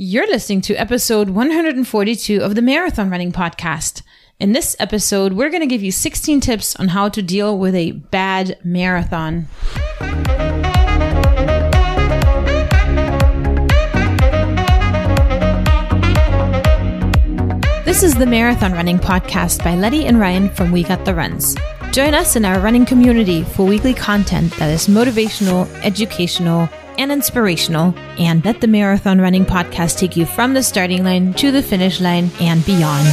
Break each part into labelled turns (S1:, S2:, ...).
S1: You're listening to episode 142 of the Marathon Running Podcast. In this episode, we're going to give you 16 tips on how to deal with a bad marathon. This is the Marathon Running Podcast by Letty and Ryan from We Got the Runs. Join us in our running community for weekly content that is motivational, educational, and inspirational, and let the Marathon Running Podcast take you from the starting line to the finish line and beyond.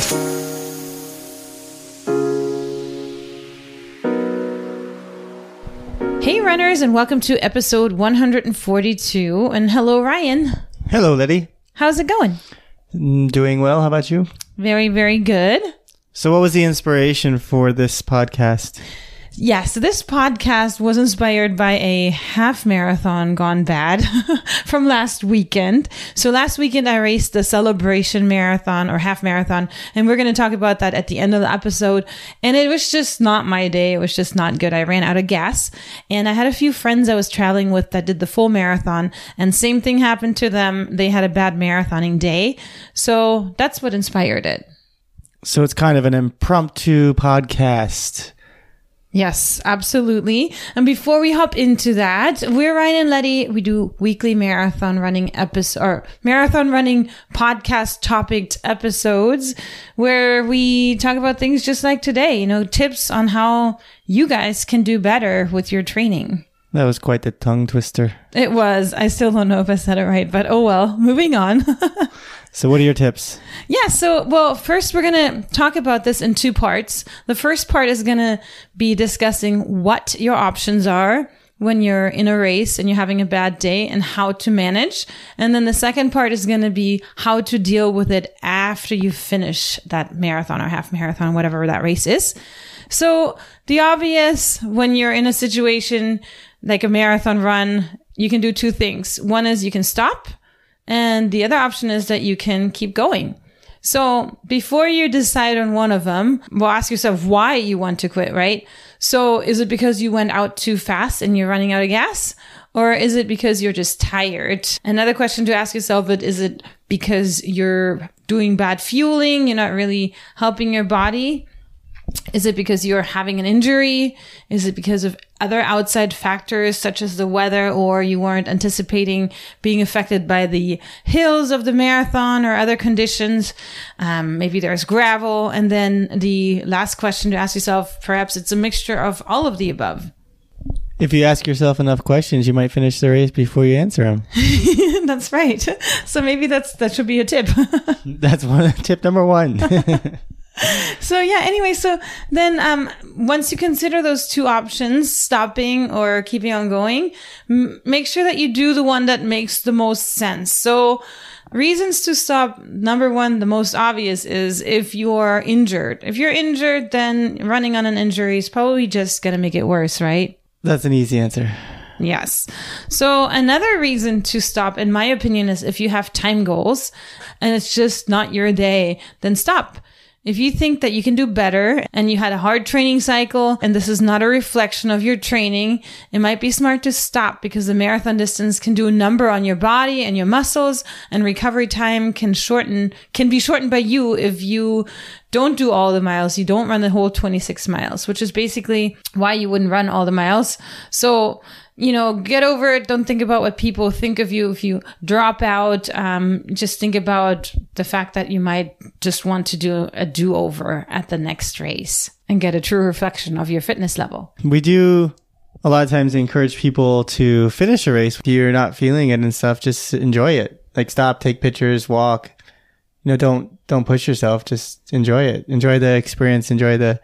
S1: Hey, runners, and welcome to episode 142. And hello, Ryan.
S2: Hello, Letty.
S1: How's it going?
S2: Mm, Doing well. How about you?
S1: Very, very good.
S2: So, what was the inspiration for this podcast?
S1: Yes, this podcast was inspired by a half marathon gone bad from last weekend. So last weekend I raced the celebration marathon or half marathon, and we're going to talk about that at the end of the episode. And it was just not my day. It was just not good. I ran out of gas, and I had a few friends I was traveling with that did the full marathon, and same thing happened to them. They had a bad marathoning day. So that's what inspired it.
S2: So, it's kind of an impromptu podcast.
S1: Yes, absolutely. And before we hop into that, we're Ryan and Letty. We do weekly marathon running episode or marathon running podcast topic episodes where we talk about things just like today, you know, tips on how you guys can do better with your training.
S2: That was quite the tongue twister.
S1: It was. I still don't know if I said it right, but oh well. Moving on.
S2: So, what are your tips?
S1: Yeah. So, well, first we're going to talk about this in two parts. The first part is going to be discussing what your options are when you're in a race and you're having a bad day and how to manage. And then the second part is going to be how to deal with it after you finish that marathon or half marathon, whatever that race is. So the obvious when you're in a situation like a marathon run, you can do two things. One is you can stop and the other option is that you can keep going. So before you decide on one of them, well, ask yourself why you want to quit, right? So is it because you went out too fast and you're running out of gas? Or is it because you're just tired? Another question to ask yourself, but is it because you're doing bad fueling? You're not really helping your body? Is it because you're having an injury? Is it because of other outside factors such as the weather or you weren't anticipating being affected by the hills of the marathon or other conditions? Um, maybe there's gravel. And then the last question to ask yourself, perhaps it's a mixture of all of the above.
S2: If you ask yourself enough questions, you might finish the race before you answer them.
S1: that's right. So maybe that's, that should be a tip.
S2: That's one tip number one.
S1: so yeah anyway so then um once you consider those two options stopping or keeping on going m- make sure that you do the one that makes the most sense so reasons to stop number one the most obvious is if you're injured if you're injured then running on an injury is probably just gonna make it worse right
S2: That's an easy answer.
S1: Yes. So another reason to stop, in my opinion, is if you have time goals and it's just not your day, then stop. If you think that you can do better and you had a hard training cycle and this is not a reflection of your training, it might be smart to stop because the marathon distance can do a number on your body and your muscles and recovery time can shorten, can be shortened by you if you don't do all the miles. You don't run the whole 26 miles, which is basically why you wouldn't run all the miles. So, you know, get over it. Don't think about what people think of you if you drop out. Um, just think about the fact that you might just want to do a do over at the next race and get a true reflection of your fitness level.
S2: We do a lot of times encourage people to finish a race. If you're not feeling it and stuff, just enjoy it. Like stop, take pictures, walk. You know, don't don't push yourself. Just enjoy it. Enjoy the experience. Enjoy the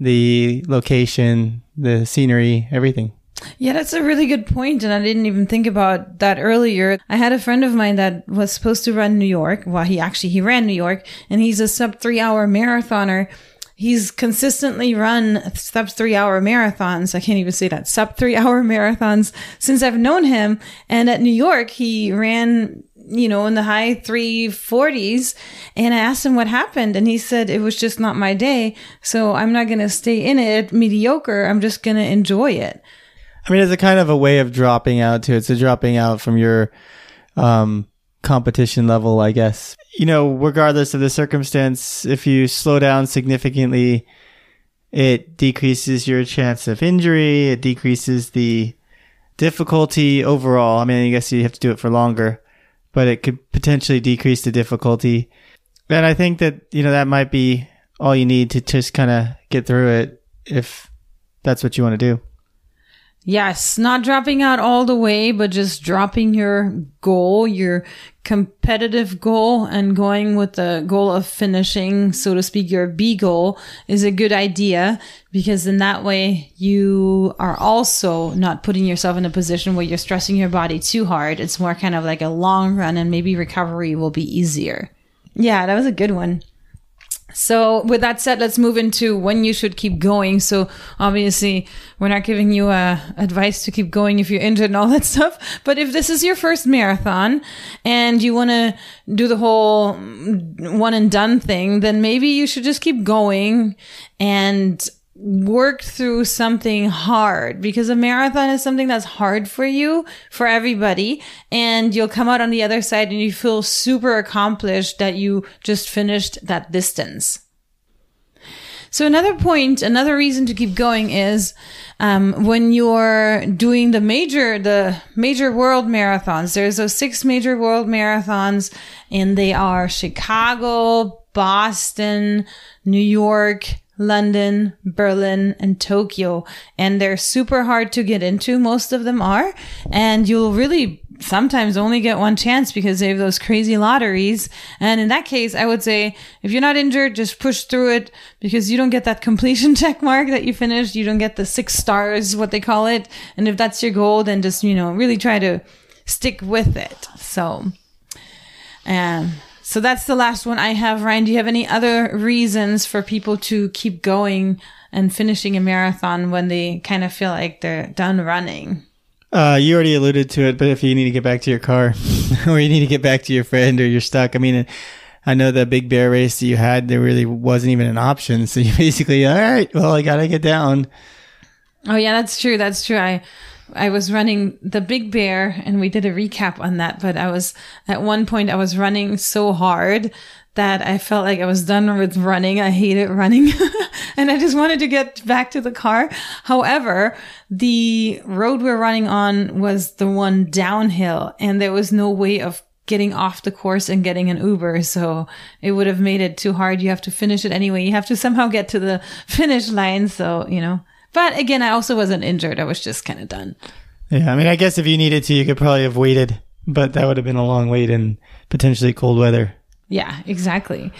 S2: the location, the scenery, everything.
S1: Yeah, that's a really good point, and I didn't even think about that earlier. I had a friend of mine that was supposed to run New York. Well, he actually he ran New York, and he's a sub three hour marathoner. He's consistently run sub three hour marathons. I can't even say that sub three hour marathons since I've known him. And at New York, he ran you know, in the high 340s. And I asked him what happened. And he said, it was just not my day. So I'm not going to stay in it mediocre. I'm just going to enjoy it.
S2: I mean, it's a kind of a way of dropping out too. It's a dropping out from your um, competition level, I guess. You know, regardless of the circumstance, if you slow down significantly, it decreases your chance of injury. It decreases the difficulty overall. I mean, I guess you have to do it for longer, but it could potentially decrease the difficulty. And I think that, you know, that might be all you need to just kind of get through it if that's what you want to do.
S1: Yes, not dropping out all the way, but just dropping your goal, your competitive goal and going with the goal of finishing, so to speak, your B goal is a good idea because in that way you are also not putting yourself in a position where you're stressing your body too hard. It's more kind of like a long run and maybe recovery will be easier. Yeah, that was a good one. So with that said, let's move into when you should keep going. So obviously we're not giving you uh, advice to keep going if you're injured and all that stuff. But if this is your first marathon and you want to do the whole one and done thing, then maybe you should just keep going and work through something hard because a marathon is something that's hard for you, for everybody. And you'll come out on the other side and you feel super accomplished that you just finished that distance. So another point, another reason to keep going is um, when you're doing the major, the major world marathons. There's those six major world marathons, and they are Chicago, Boston, New York, London, Berlin, and Tokyo. And they're super hard to get into. Most of them are. And you'll really sometimes only get one chance because they have those crazy lotteries. And in that case, I would say if you're not injured, just push through it because you don't get that completion check mark that you finished. You don't get the six stars, what they call it. And if that's your goal, then just, you know, really try to stick with it. So, and so that's the last one I have. Ryan, do you have any other reasons for people to keep going and finishing a marathon when they kind of feel like they're done running?
S2: Uh, you already alluded to it, but if you need to get back to your car or you need to get back to your friend or you're stuck, I mean, I know the big bear race that you had, there really wasn't even an option. So you basically, all right, well, I got to get down.
S1: Oh yeah, that's true. That's true. I, I was running the Big Bear and we did a recap on that, but I was at one point I was running so hard that I felt like I was done with running. I hated running and I just wanted to get back to the car. However, the road we're running on was the one downhill and there was no way of getting off the course and getting an Uber. So it would have made it too hard. You have to finish it anyway. You have to somehow get to the finish line. So, you know, but again, I also wasn't injured. I was just kind of done.
S2: Yeah, I mean, I guess if you needed to, you could probably have waited, but that would have been a long wait in potentially cold weather.
S1: Yeah, exactly.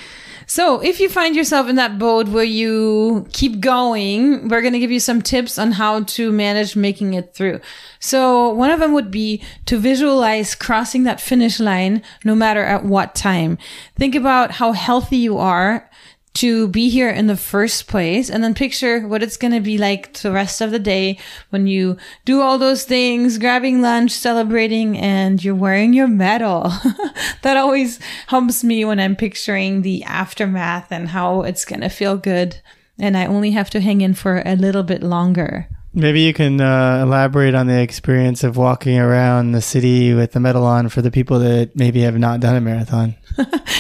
S1: So if you find yourself in that boat where you keep going, we're going to give you some tips on how to manage making it through. So one of them would be to visualize crossing that finish line no matter at what time. Think about how healthy you are to be here in the first place and then picture what it's going to be like the rest of the day when you do all those things, grabbing lunch, celebrating, and you're wearing your medal. that always humps me when I'm picturing the aftermath and how it's going to feel good. And I only have to hang in for a little bit longer.
S2: Maybe you can uh, elaborate on the experience of walking around the city with the medal on for the people that maybe have not done a marathon.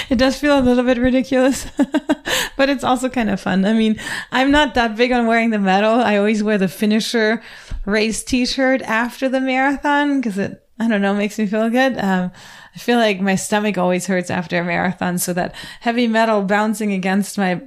S1: it does feel a little bit ridiculous, but it's also kind of fun. I mean, I'm not that big on wearing the medal. I always wear the finisher race t-shirt after the marathon because it, I don't know, makes me feel good. Um, I feel like my stomach always hurts after a marathon. So that heavy metal bouncing against my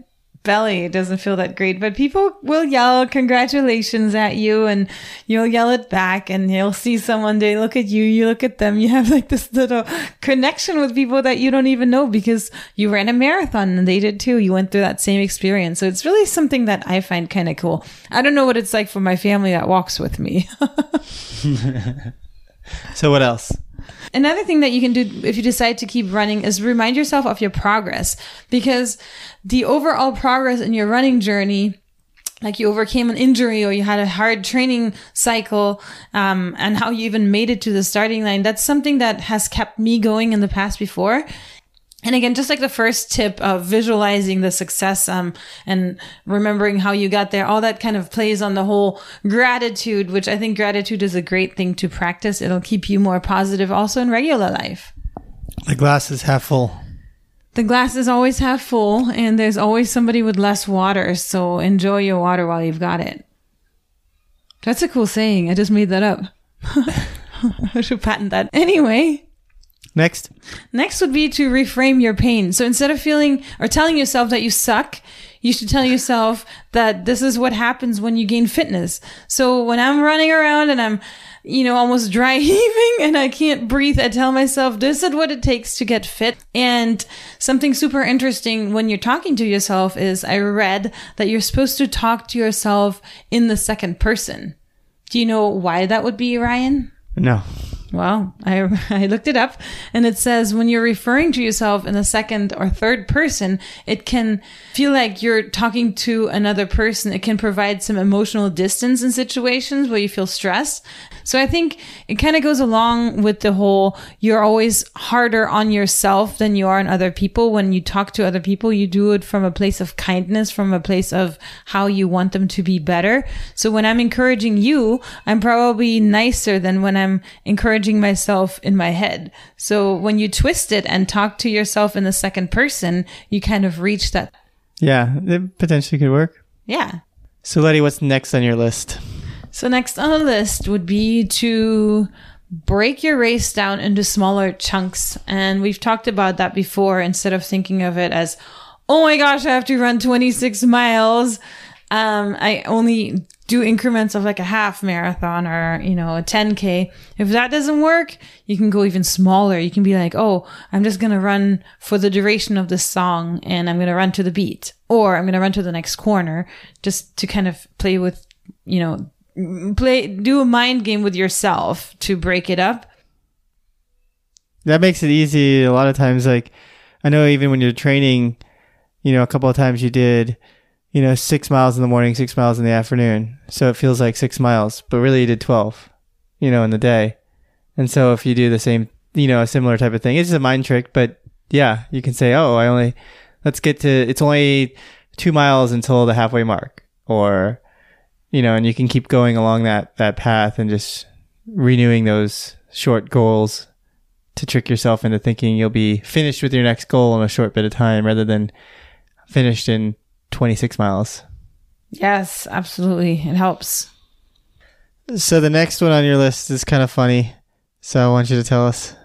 S1: belly it doesn't feel that great. But people will yell congratulations at you and you'll yell it back and you'll see someone they look at you you look at them. You have like this little connection with people that you don't even know because you ran a marathon and they did too. You went through that same experience. So it's really something that i find kind of cool. I don't know what it's like for my family that walks with me
S2: So what else?
S1: Another thing that you can do if you decide to keep running is remind yourself of your progress because the overall progress in your running journey like you overcame an injury or you had a hard training cycle um, and how you even made it to the starting line that's something that has kept me going in the past before and again, just like the first tip of visualizing the success, um, and remembering how you got there, all that kind of plays on the whole gratitude, which I think gratitude is a great thing to practice. It'll keep you more positive also in regular life.
S2: The glass is half full.
S1: The glass is always half full and there's always somebody with less water. So enjoy your water while you've got it. That's a cool saying. I just made that up. I should patent that. Anyway.
S2: Next.
S1: Next would be to reframe your pain. So instead of feeling or telling yourself that you suck, you should tell yourself that this is what happens when you gain fitness. So when I'm running around and I'm, you know, almost dry heaving and I can't breathe, I tell myself this is what it takes to get fit. And something super interesting when you're talking to yourself is I read that you're supposed to talk to yourself in the second person. Do you know why that would be, Ryan?
S2: No.
S1: Well, I, I looked it up and it says when you're referring to yourself in the second or third person, it can feel like you're talking to another person. It can provide some emotional distance in situations where you feel stressed. So I think it kind of goes along with the whole you're always harder on yourself than you are on other people. When you talk to other people, you do it from a place of kindness, from a place of how you want them to be better. So when I'm encouraging you, I'm probably nicer than when I'm encouraging myself in my head. So when you twist it and talk to yourself in the second person, you kind of reach that.
S2: Yeah, it potentially could work.
S1: Yeah.
S2: So, Letty, what's next on your list?
S1: So next on the list would be to break your race down into smaller chunks. And we've talked about that before instead of thinking of it as, oh my gosh, I have to run 26 miles. Um, I only do increments of like a half marathon or, you know, a 10K. If that doesn't work, you can go even smaller. You can be like, oh, I'm just going to run for the duration of this song and I'm going to run to the beat or I'm going to run to the next corner just to kind of play with, you know, play do a mind game with yourself to break it up
S2: that makes it easy a lot of times like i know even when you're training you know a couple of times you did you know six miles in the morning six miles in the afternoon. So it feels like six miles but really you did 12 you know in the day. And so if you do the same you know a similar type of thing it's just a mind trick but yeah you can say oh i only let's get to it's only two miles until the halfway mark or you know, and you can keep going along that that path and just renewing those short goals to trick yourself into thinking you'll be finished with your next goal in a short bit of time rather than finished in 26 miles.
S1: Yes, absolutely. It helps.
S2: So the next one on your list is kind of funny. So I want you to tell us.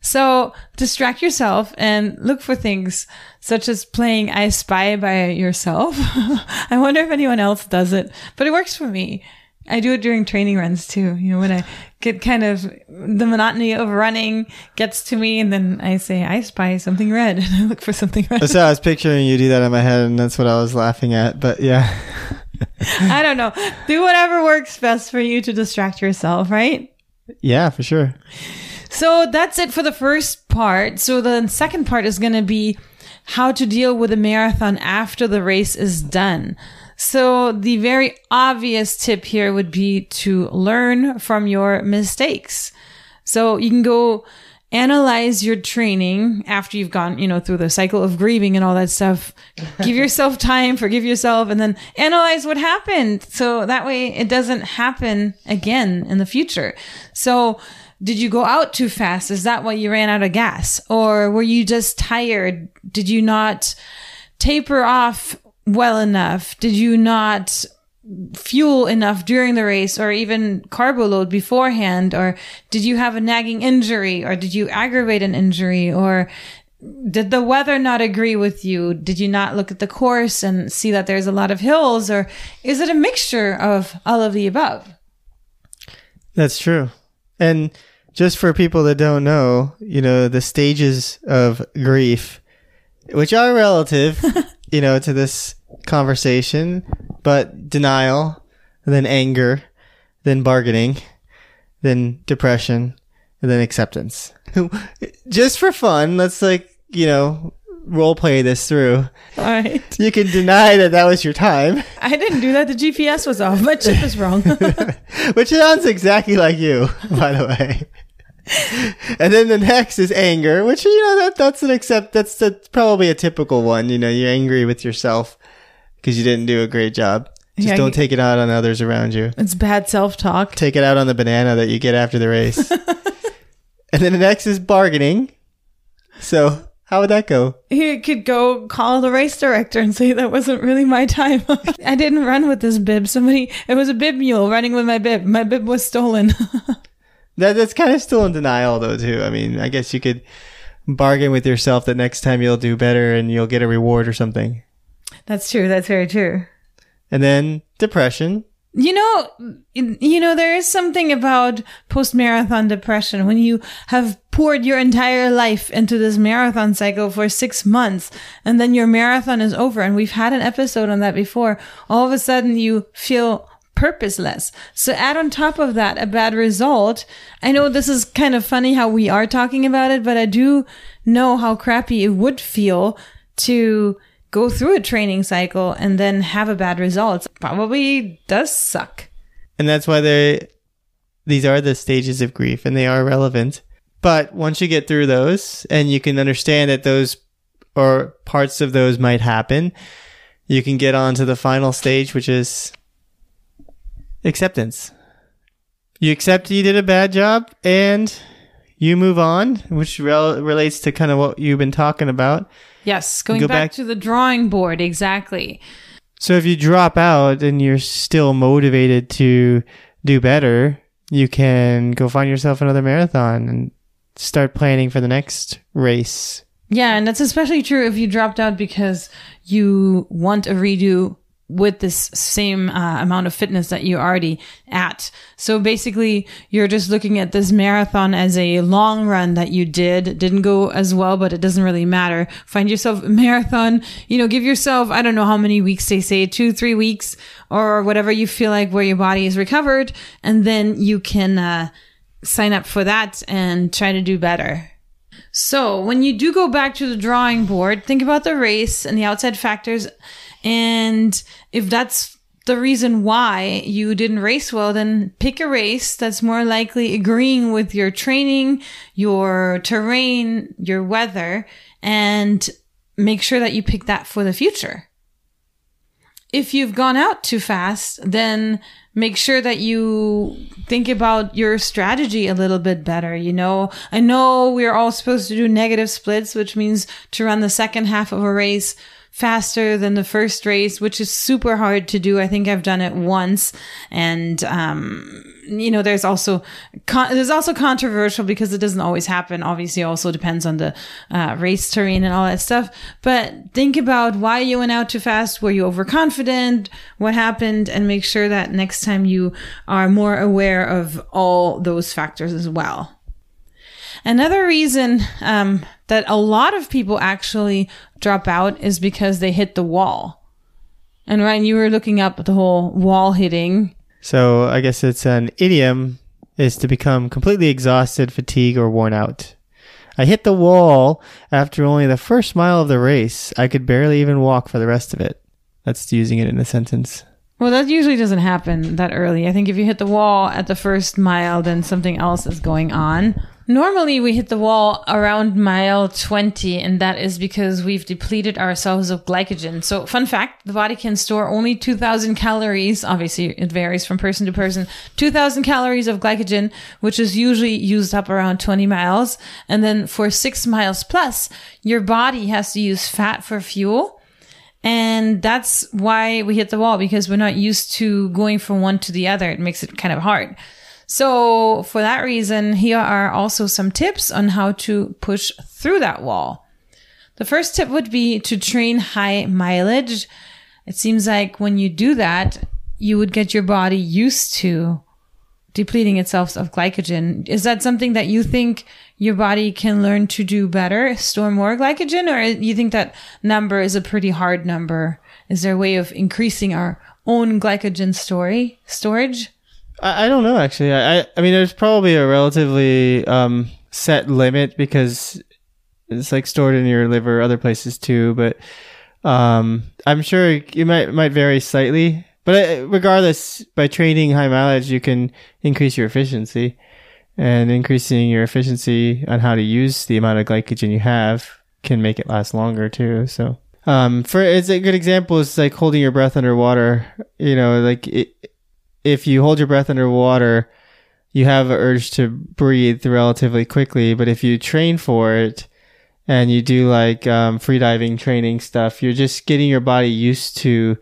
S1: So distract yourself and look for things such as playing I Spy by yourself. I wonder if anyone else does it, but it works for me. I do it during training runs too. You know, when I get kind of the monotony of running gets to me and then I say, I spy something red and I look for something red.
S2: So I was picturing you do that in my head and that's what I was laughing at, but yeah.
S1: I don't know. Do whatever works best for you to distract yourself, right?
S2: Yeah, for sure.
S1: So that's it for the first part. So the second part is going to be how to deal with a marathon after the race is done. So the very obvious tip here would be to learn from your mistakes. So you can go analyze your training after you've gone, you know, through the cycle of grieving and all that stuff. Give yourself time, forgive yourself, and then analyze what happened. So that way it doesn't happen again in the future. So did you go out too fast? Is that why you ran out of gas? Or were you just tired? Did you not taper off well enough? Did you not fuel enough during the race or even carbo load beforehand? Or did you have a nagging injury or did you aggravate an injury or did the weather not agree with you? Did you not look at the course and see that there's a lot of hills? Or is it a mixture of all of the above?
S2: That's true. And just for people that don't know, you know, the stages of grief, which are relative, you know, to this conversation, but denial, then anger, then bargaining, then depression, and then acceptance. Just for fun, let's like, you know, role play this through.
S1: All right.
S2: You can deny that that was your time,
S1: I didn't do that. The GPS was off. My chip is wrong.
S2: which sounds exactly like you, by the way. and then the next is anger, which you know that that's an accept that's, that's probably a typical one. You know, you're angry with yourself because you didn't do a great job. Just
S1: Yeah,
S2: don't take it out on others around you.
S1: it's bad self talk.
S2: Take it out on the banana that you get after the race. and then the next is bargaining. So how would that go?
S1: You could go call the race director and say that wasn't really my time. I didn't run with this bib. Somebody, it was a bib mule running with my bib. My bib was stolen.
S2: That that's kind of still in denial though too. I mean, I guess you could bargain with yourself that next time you'll do better and you'll get a reward or something.
S1: That's true. That's very true.
S2: And then depression.
S1: You know, you know, there is something about post marathon depression when you have poured your entire life into this marathon cycle for six months and then your marathon is over. And we've had an episode on that before. All of a sudden you feel purposeless. So add on top of that a bad result. I know this is kind of funny how we are talking about it, but I do know how crappy it would feel to go through a training cycle and then have a bad result. Probably does suck.
S2: And that's why they these are the stages of grief and they are relevant. But once you get through those and you can understand that those or parts of those might happen, you can get on to the final stage, which is acceptance. You accept you did a bad job and you move on, which rel- relates to kind of what you've been talking about.
S1: Yes, going
S2: Go
S1: back,
S2: back-
S1: to the drawing board, exactly.
S2: So if you drop out and you're still motivated to do better, you can go find yourself another marathon and start planning for the next race.
S1: Yeah, and that's especially true if you dropped out because you want a redo with this same uh, amount of fitness that you're already at. So basically, you're just looking at this marathon as a long run that you did. Didn't go as well, but it doesn't really matter. Find yourself a marathon, you know, give yourself, I don't know how many weeks they say, two, three weeks or whatever you feel like where your body is recovered. And then you can, uh, sign up for that and try to do better. So, when you do go back to the drawing board, think about the race and the outside factors. And if that's the reason why you didn't race well, then pick a race that's more likely agreeing with your training, your terrain, your weather, and make sure that you pick that for the future. If you've gone out too fast, then make sure that you think about your strategy a little bit better. You know, I know we're all supposed to do negative splits, which means to run the second half of a race faster than the first race, which is super hard to do. I think I've done it once. And, um, you know, there's also, con- there's also controversial because it doesn't always happen. Obviously, also depends on the uh, race terrain and all that stuff. But think about why you went out too fast. Were you overconfident? What happened? And make sure that next time you are more aware of all those factors as well. Another reason um, that a lot of people actually drop out is because they hit the wall. And Ryan, you were looking up the whole wall hitting.
S2: So I guess it's an idiom is to become completely exhausted, fatigued, or worn out. I hit the wall after only the first mile of the race. I could barely even walk for the rest of it. That's using it in a sentence.
S1: Well, that usually doesn't happen that early. I think if you hit the wall at the first mile, then something else is going on. Normally, we hit the wall around mile 20, and that is because we've depleted ourselves of glycogen. So, fun fact the body can store only 2,000 calories. Obviously, it varies from person to person. 2,000 calories of glycogen, which is usually used up around 20 miles. And then for six miles plus, your body has to use fat for fuel. And that's why we hit the wall because we're not used to going from one to the other. It makes it kind of hard. So for that reason, here are also some tips on how to push through that wall. The first tip would be to train high mileage. It seems like when you do that, you would get your body used to depleting itself of glycogen. Is that something that you think your body can learn to do better, store more glycogen, or you think that number is a pretty hard number? Is there a way of increasing our own glycogen story storage?
S2: I, I don't know actually. I I mean, there's probably a relatively um, set limit because it's like stored in your liver, other places too. But um, I'm sure it might might vary slightly. But uh, regardless, by training high mileage, you can increase your efficiency, and increasing your efficiency on how to use the amount of glycogen you have can make it last longer too. So, um, for it's a good example is like holding your breath underwater. You know, like it, if you hold your breath underwater, you have an urge to breathe relatively quickly. But if you train for it, and you do like um, freediving training stuff, you're just getting your body used to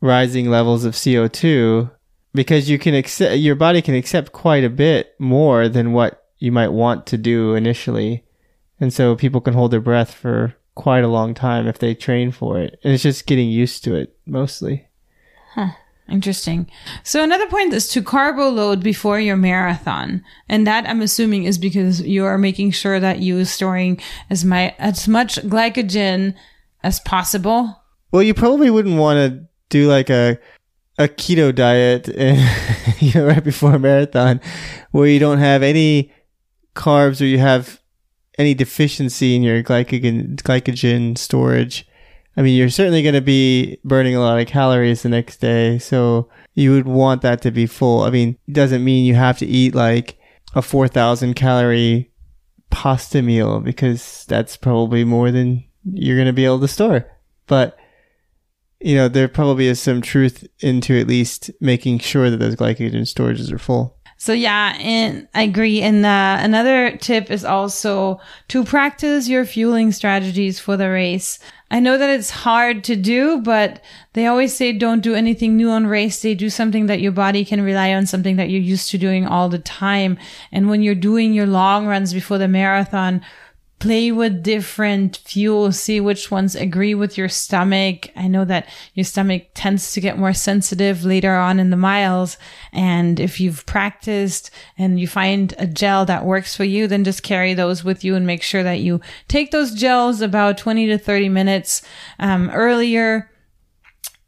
S2: rising levels of CO2 because you can accept, your body can accept quite a bit more than what you might want to do initially. And so people can hold their breath for quite a long time if they train for it. And it's just getting used to it mostly.
S1: Huh. Interesting. So another point is to carbo load before your marathon. And that I'm assuming is because you are making sure that you are storing as my as much glycogen as possible.
S2: Well, you probably wouldn't want to do like a a keto diet you know, right before a marathon where you don't have any carbs or you have any deficiency in your glycogen glycogen storage. I mean, you're certainly going to be burning a lot of calories the next day, so you would want that to be full. I mean, it doesn't mean you have to eat like a 4,000 calorie pasta meal because that's probably more than you're going to be able to store. But you know, there probably is some truth into at least making sure that those glycogen storages are full.
S1: So yeah, and I agree. And uh, another tip is also to practice your fueling strategies for the race. I know that it's hard to do, but they always say don't do anything new on race day. Do something that your body can rely on, something that you're used to doing all the time. And when you're doing your long runs before the marathon, play with different fuels, see which ones agree with your stomach. I know that your stomach tends to get more sensitive later on in the miles. And if you've practiced and you find a gel that works for you, then just carry those with you and make sure that you take those gels about 20 to 30 minutes um, earlier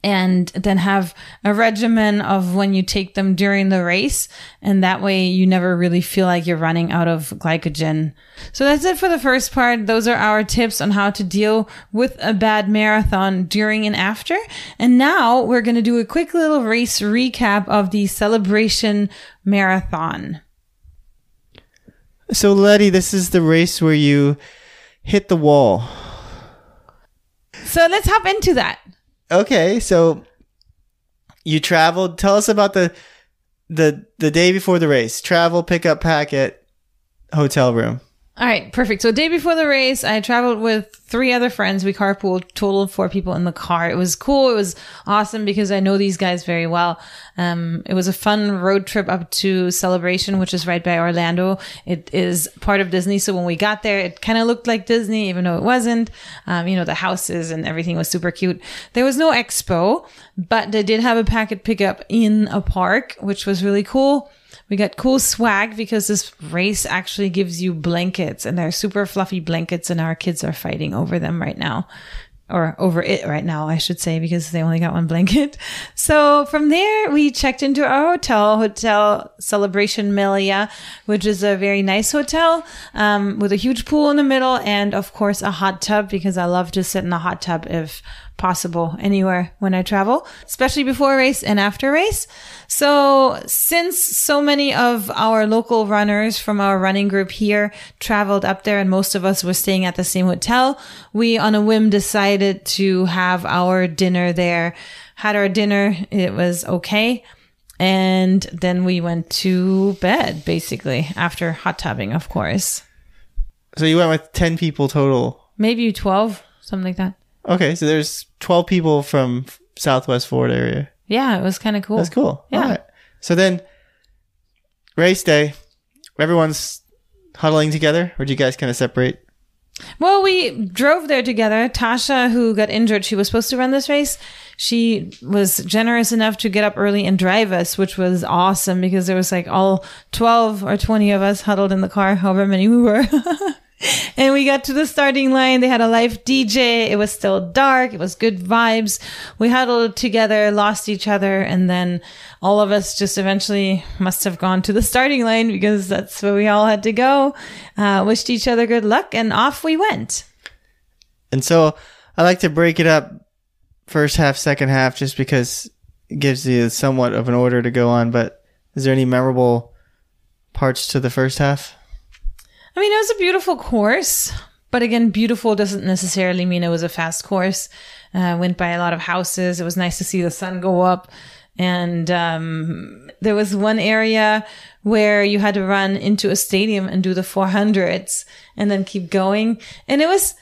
S1: and then have a regimen of when you take them during the race. And that way you never really feel like you're running out of glycogen. So that's it for the first part. Those are our tips on how to deal with a bad marathon during and after. And now we're going to do a quick little race recap of the celebration marathon.
S2: So Letty, this is the race where you hit the wall.
S1: So let's hop into that.
S2: Okay, so you traveled. Tell us about the the the day before the race. Travel, pick up packet, hotel room.
S1: All right, perfect. So day before the race, I traveled with three other friends. We carpooled, total of four people in the car. It was cool. It was awesome because I know these guys very well. Um, it was a fun road trip up to Celebration, which is right by Orlando. It is part of Disney. So when we got there, it kind of looked like Disney, even though it wasn't. Um, you know, the houses and everything was super cute. There was no expo, but they did have a packet pickup in a park, which was really cool. We got cool swag because this race actually gives you blankets and they're super fluffy blankets and our kids are fighting over them right now or over it right now, I should say, because they only got one blanket. So from there, we checked into our hotel, Hotel Celebration Melia, which is a very nice hotel, um, with a huge pool in the middle and of course a hot tub because I love to sit in a hot tub if possible anywhere when I travel, especially before race and after race. So since so many of our local runners from our running group here traveled up there and most of us were staying at the same hotel, we on a whim decided to have our dinner there. Had our dinner. It was okay. And then we went to bed basically after hot tubbing, of course.
S2: So you went with 10 people total.
S1: Maybe 12, something like that.
S2: Okay, so there's 12 people from Southwest Florida area.
S1: Yeah, it was kind of cool.
S2: That's cool.
S1: Yeah.
S2: All right. So then, race day, everyone's huddling together, or do you guys kind of separate?
S1: Well, we drove there together. Tasha, who got injured, she was supposed to run this race. She was generous enough to get up early and drive us, which was awesome because there was like all 12 or 20 of us huddled in the car, however many we were. and we got to the starting line. They had a live DJ. It was still dark. It was good vibes. We huddled together, lost each other, and then all of us just eventually must have gone to the starting line because that's where we all had to go. Uh, wished each other good luck, and off we went.
S2: And so I like to break it up first half, second half, just because it gives you somewhat of an order to go on. But is there any memorable parts to the first half?
S1: I mean, it was a beautiful course, but again, beautiful doesn't necessarily mean it was a fast course. Uh, went by a lot of houses. It was nice to see the sun go up. And um, there was one area where you had to run into a stadium and do the 400s and then keep going. And it was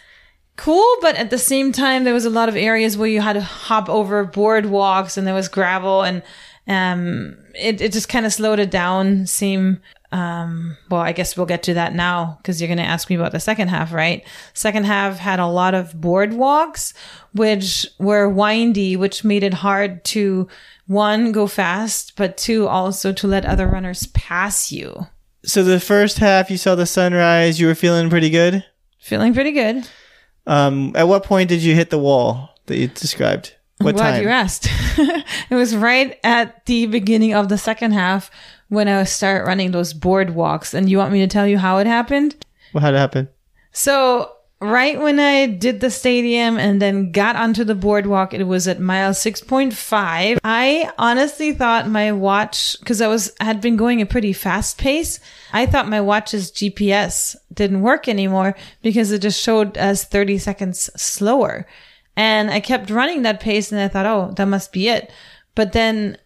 S1: cool, but at the same time, there was a lot of areas where you had to hop over boardwalks and there was gravel and um, it, it just kind of slowed it down, seem um, well, I guess we'll get to that now because you're going to ask me about the second half, right? Second half had a lot of boardwalks, which were windy, which made it hard to one, go fast, but two, also to let other runners pass you.
S2: So the first half, you saw the sunrise. You were feeling pretty good.
S1: Feeling pretty good.
S2: Um, at what point did you hit the wall that you described? What
S1: I'm glad
S2: time?
S1: you asked. it was right at the beginning of the second half when I start running those boardwalks. And you want me to tell you how it happened?
S2: What had happened?
S1: So right when I did the stadium and then got onto the boardwalk, it was at mile 6.5. I honestly thought my watch, cause I was, had been going a pretty fast pace. I thought my watch's GPS didn't work anymore because it just showed as 30 seconds slower. And I kept running that pace and I thought, oh, that must be it. But then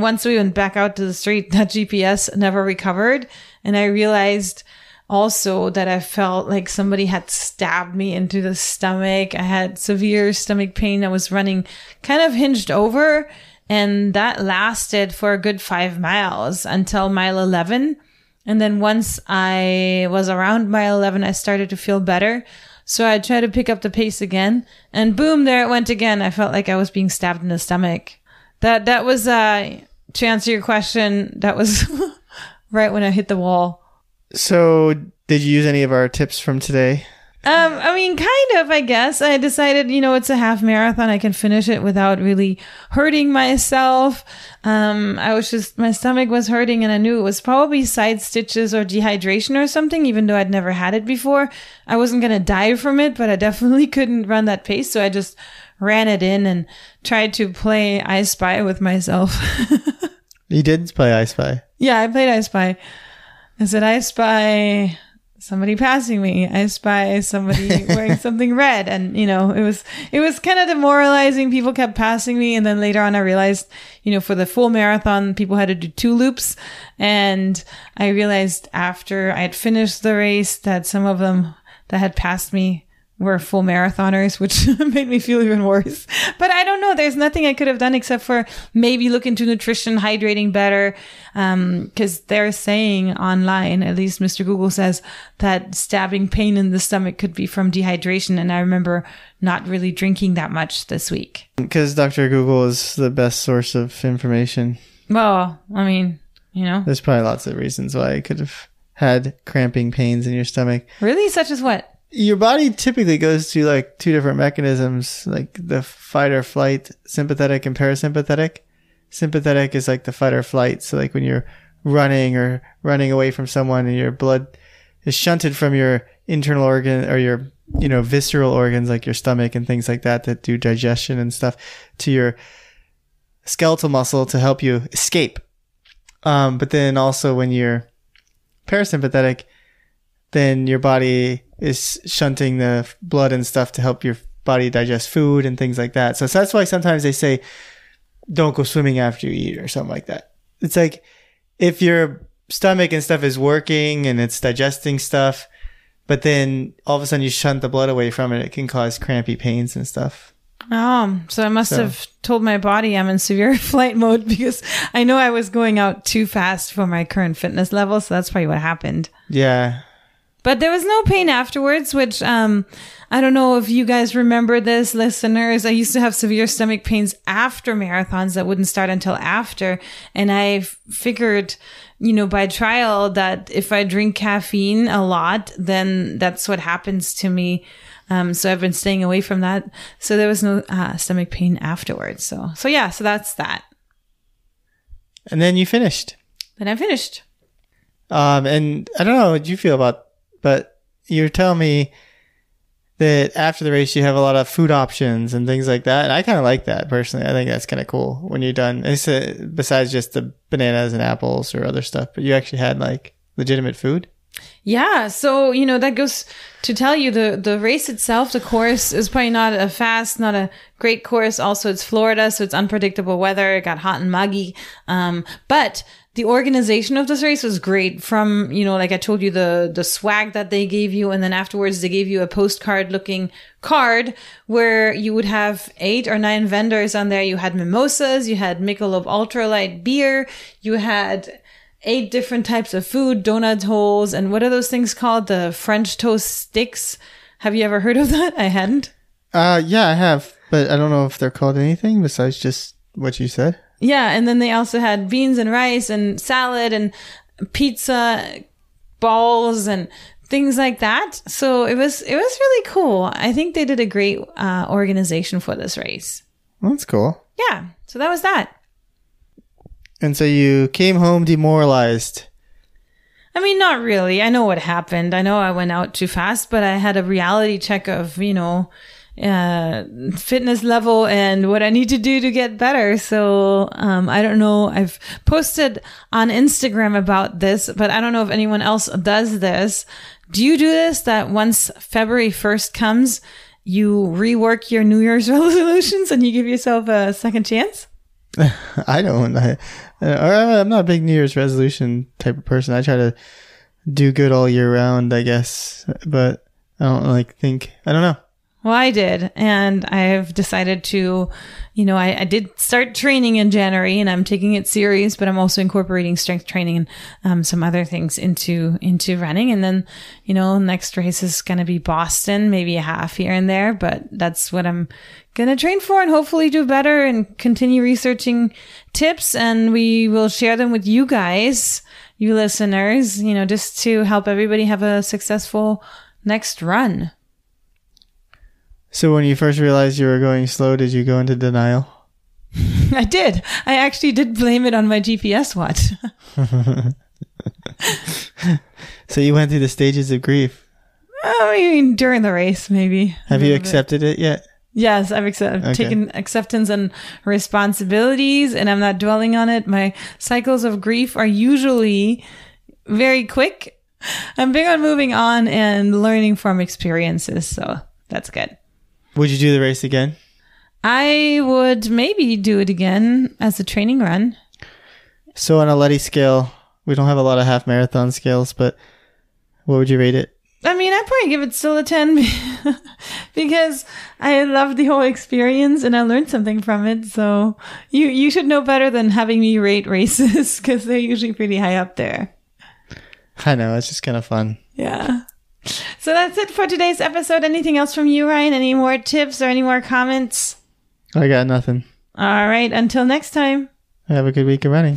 S1: once we went back out to the street, that GPS never recovered. And I realized also that I felt like somebody had stabbed me into the stomach. I had severe stomach pain. I was running kind of hinged over. And that lasted for a good five miles until mile 11. And then once I was around mile 11, I started to feel better. So I tried to pick up the pace again and boom, there it went again. I felt like I was being stabbed in the stomach. That, that was, uh, to answer your question, that was right when I hit the wall.
S2: So did you use any of our tips from today?
S1: Um, I mean, kind of, I guess. I decided, you know, it's a half marathon. I can finish it without really hurting myself. Um, I was just, my stomach was hurting and I knew it was probably side stitches or dehydration or something, even though I'd never had it before. I wasn't going to die from it, but I definitely couldn't run that pace. So I just ran it in and tried to play I Spy with myself.
S2: You did play I Spy.
S1: yeah, I played I Spy. I said, I spy somebody passing me. I spy somebody wearing something red. And, you know, it was, it was kind of demoralizing. People kept passing me. And then later on, I realized, you know, for the full marathon, people had to do two loops. And I realized after I had finished the race that some of them that had passed me were full marathoners, which made me feel even worse. But I don't know. There's nothing I could have done except for maybe look into nutrition, hydrating better. Um, cause they're saying online, at least Mr. Google says that stabbing pain in the stomach could be from dehydration. And I remember not really drinking that much this week.
S2: Because Dr. Google is the best source of information.
S1: Well, I mean, you know,
S2: There's probably lots of reasons why you could have had cramping pains in your stomach.
S1: really such as what?
S2: Your body typically goes to like two different mechanisms, like the fight or flight, sympathetic and parasympathetic. Sympathetic is like the fight or flight. So like when you're running or running away from someone and your blood is shunted from your internal organ or your, you know, visceral organs like your stomach and things like that that do digestion and stuff to your skeletal muscle to help you escape. Um, but then also when you're parasympathetic, then your body is shunting the blood and stuff to help your body digest food and things like that. So, so that's why sometimes they say, don't go swimming after you eat or something like that. It's like if your stomach and stuff is working and it's digesting stuff, but then all of a sudden you shunt the blood away from it, it can cause crampy pains and stuff.
S1: Oh, so I must
S2: So-
S1: have told my body I'm in severe flight mode because I know I was going out too fast for my current fitness level. So that's probably what happened.
S2: Yeah.
S1: But there was no pain afterwards, which, um, I don't know if you guys remember this, listeners. I used to have severe stomach pains after marathons that wouldn't start until after. And I figured, you know, by trial that if I drink caffeine a lot, then that's what happens to me. Um, so I've been staying away from that. So there was no uh, stomach pain afterwards. So, so yeah, so that's that.
S2: And then you finished.
S1: Then I finished.
S2: Um, and I don't know what you feel about, but you're telling me that after the race you have a lot of food options and things like that. And I kind of like that personally. I think that's kind of cool when you're done. A, besides just the bananas and apples or other stuff, but you actually had like legitimate food.
S1: Yeah, so you know that goes to tell you the the race itself, the course is probably not a fast, not a great course. Also, it's Florida, so it's unpredictable weather. It got hot and muggy, um, but the organization of this race was great. From you know, like I told you, the the swag that they gave you, and then afterwards they gave you a postcard looking card where you would have eight or nine vendors on there. You had mimosas, you had Michelob Ultralight beer, you had eight different types of food, donut holes, and what are those things called? The French toast sticks. Have you ever heard of that? I hadn't.
S2: Uh, yeah, I have, but I don't know if they're called anything besides just what you said.
S1: Yeah, and then they also had beans and rice and salad and pizza balls and things like that. So it was it was really cool. I think they did a great uh, organization for this race.
S2: That's cool.
S1: Yeah, so that was that.
S2: And so you came home demoralized.
S1: I mean, not really. I know what happened. I know I went out too fast, but I had a reality check of, you know, uh, fitness level and what I need to do to get better. So, um, I don't know. I've posted on Instagram about this, but I don't know if anyone else does this. Do you do this that once February 1st comes, you rework your New Year's resolutions and you give yourself a second chance?
S2: I don't. I, I'm not a big New Year's resolution type of person. I try to do good all year round, I guess, but I don't like think. I don't know.
S1: Well, I did, and I've decided to, you know, I, I, did start training in January, and I'm taking it serious. But I'm also incorporating strength training and um, some other things into into running. And then, you know, next race is going to be Boston, maybe a half here and there, but that's what I'm going to train for, and hopefully do better and continue researching tips. And we will share them with you guys, you listeners, you know, just to help everybody have a successful next run.
S2: So when you first realized you were going slow, did you go into denial?
S1: I did. I actually did blame it on my GPS watch.
S2: so you went through the stages of grief.
S1: I mean, during the race, maybe.
S2: Have you accepted bit. it yet?
S1: Yes, I've accept- okay. taken acceptance and responsibilities, and I'm not dwelling on it. My cycles of grief are usually very quick. I'm big on moving on and learning from experiences, so that's good.
S2: Would you do the race again?
S1: I would maybe do it again as a training run.
S2: So on a Letty scale, we don't have a lot of half marathon scales, but what would you rate it?
S1: I mean, I'd probably give it still a 10 because I loved the whole experience and I learned something from it. So you, you should know better than having me rate races because they're usually pretty high up there.
S2: I know. It's just kind of fun.
S1: Yeah. So that's it for today's episode. Anything else from you, Ryan? Any more tips or any more comments?
S2: I got nothing.
S1: All right. Until next time.
S2: Have a good week of running.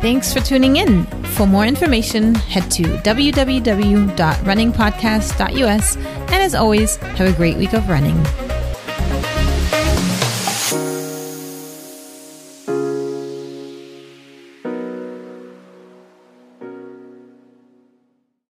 S1: Thanks for tuning in. For more information, head to www.runningpodcast.us. And as always, have a great week of running.